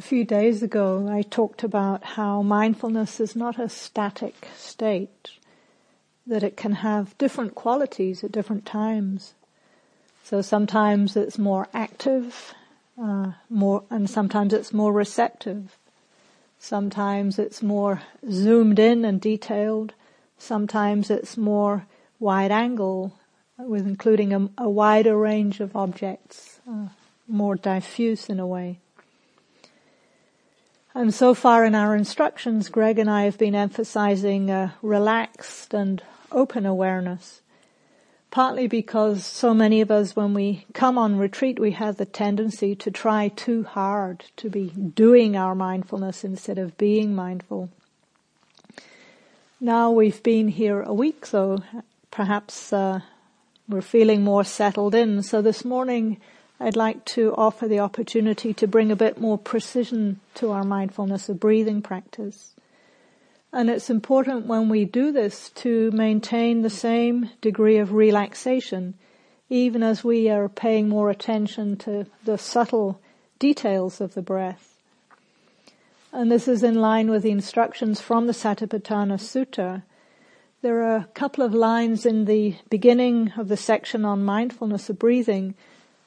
A few days ago, I talked about how mindfulness is not a static state, that it can have different qualities at different times. So sometimes it's more active, uh, more, and sometimes it's more receptive. Sometimes it's more zoomed in and detailed. Sometimes it's more wide angle, with including a, a wider range of objects, uh, more diffuse in a way. And so far in our instructions, Greg and I have been emphasizing uh, relaxed and open awareness. Partly because so many of us, when we come on retreat, we have the tendency to try too hard to be doing our mindfulness instead of being mindful. Now we've been here a week, so perhaps uh, we're feeling more settled in. So this morning, I'd like to offer the opportunity to bring a bit more precision to our mindfulness of breathing practice. And it's important when we do this to maintain the same degree of relaxation, even as we are paying more attention to the subtle details of the breath. And this is in line with the instructions from the Satipatthana Sutta. There are a couple of lines in the beginning of the section on mindfulness of breathing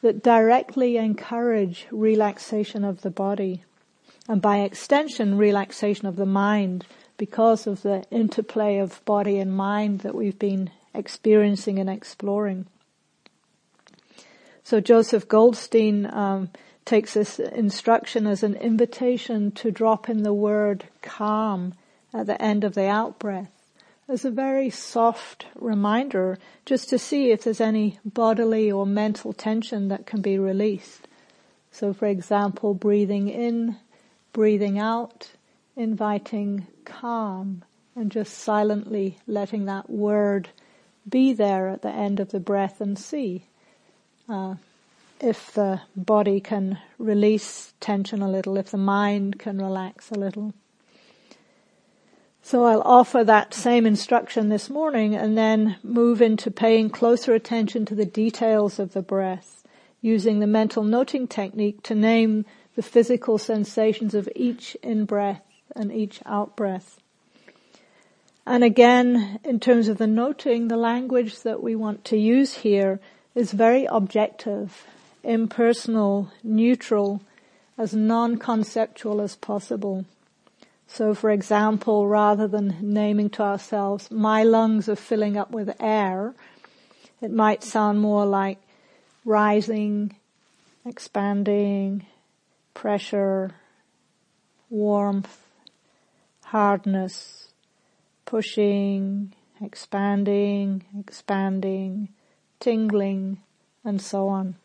that directly encourage relaxation of the body and by extension relaxation of the mind because of the interplay of body and mind that we've been experiencing and exploring. So Joseph Goldstein um, takes this instruction as an invitation to drop in the word calm at the end of the out breath as a very soft reminder just to see if there's any bodily or mental tension that can be released. So for example, breathing in, breathing out, inviting calm and just silently letting that word be there at the end of the breath and see uh, if the body can release tension a little, if the mind can relax a little. So I'll offer that same instruction this morning and then move into paying closer attention to the details of the breath, using the mental noting technique to name the physical sensations of each in-breath and each out-breath. And again, in terms of the noting, the language that we want to use here is very objective, impersonal, neutral, as non-conceptual as possible. So for example, rather than naming to ourselves, my lungs are filling up with air, it might sound more like rising, expanding, pressure, warmth, hardness, pushing, expanding, expanding, tingling, and so on.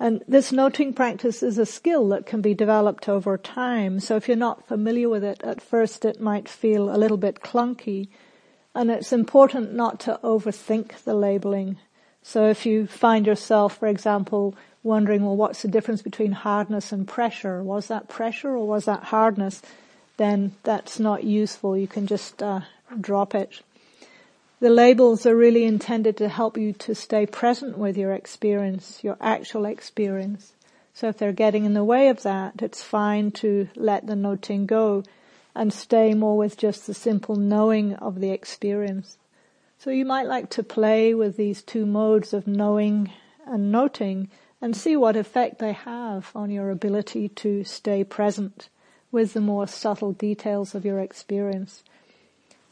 And this noting practice is a skill that can be developed over time. So if you're not familiar with it, at first it might feel a little bit clunky. And it's important not to overthink the labeling. So if you find yourself, for example, wondering, well, what's the difference between hardness and pressure? Was that pressure or was that hardness? Then that's not useful. You can just uh, drop it. The labels are really intended to help you to stay present with your experience, your actual experience. So if they're getting in the way of that, it's fine to let the noting go and stay more with just the simple knowing of the experience. So you might like to play with these two modes of knowing and noting and see what effect they have on your ability to stay present with the more subtle details of your experience.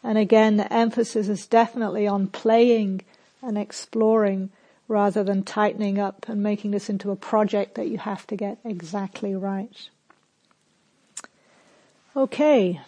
And again, the emphasis is definitely on playing and exploring rather than tightening up and making this into a project that you have to get exactly right. Okay,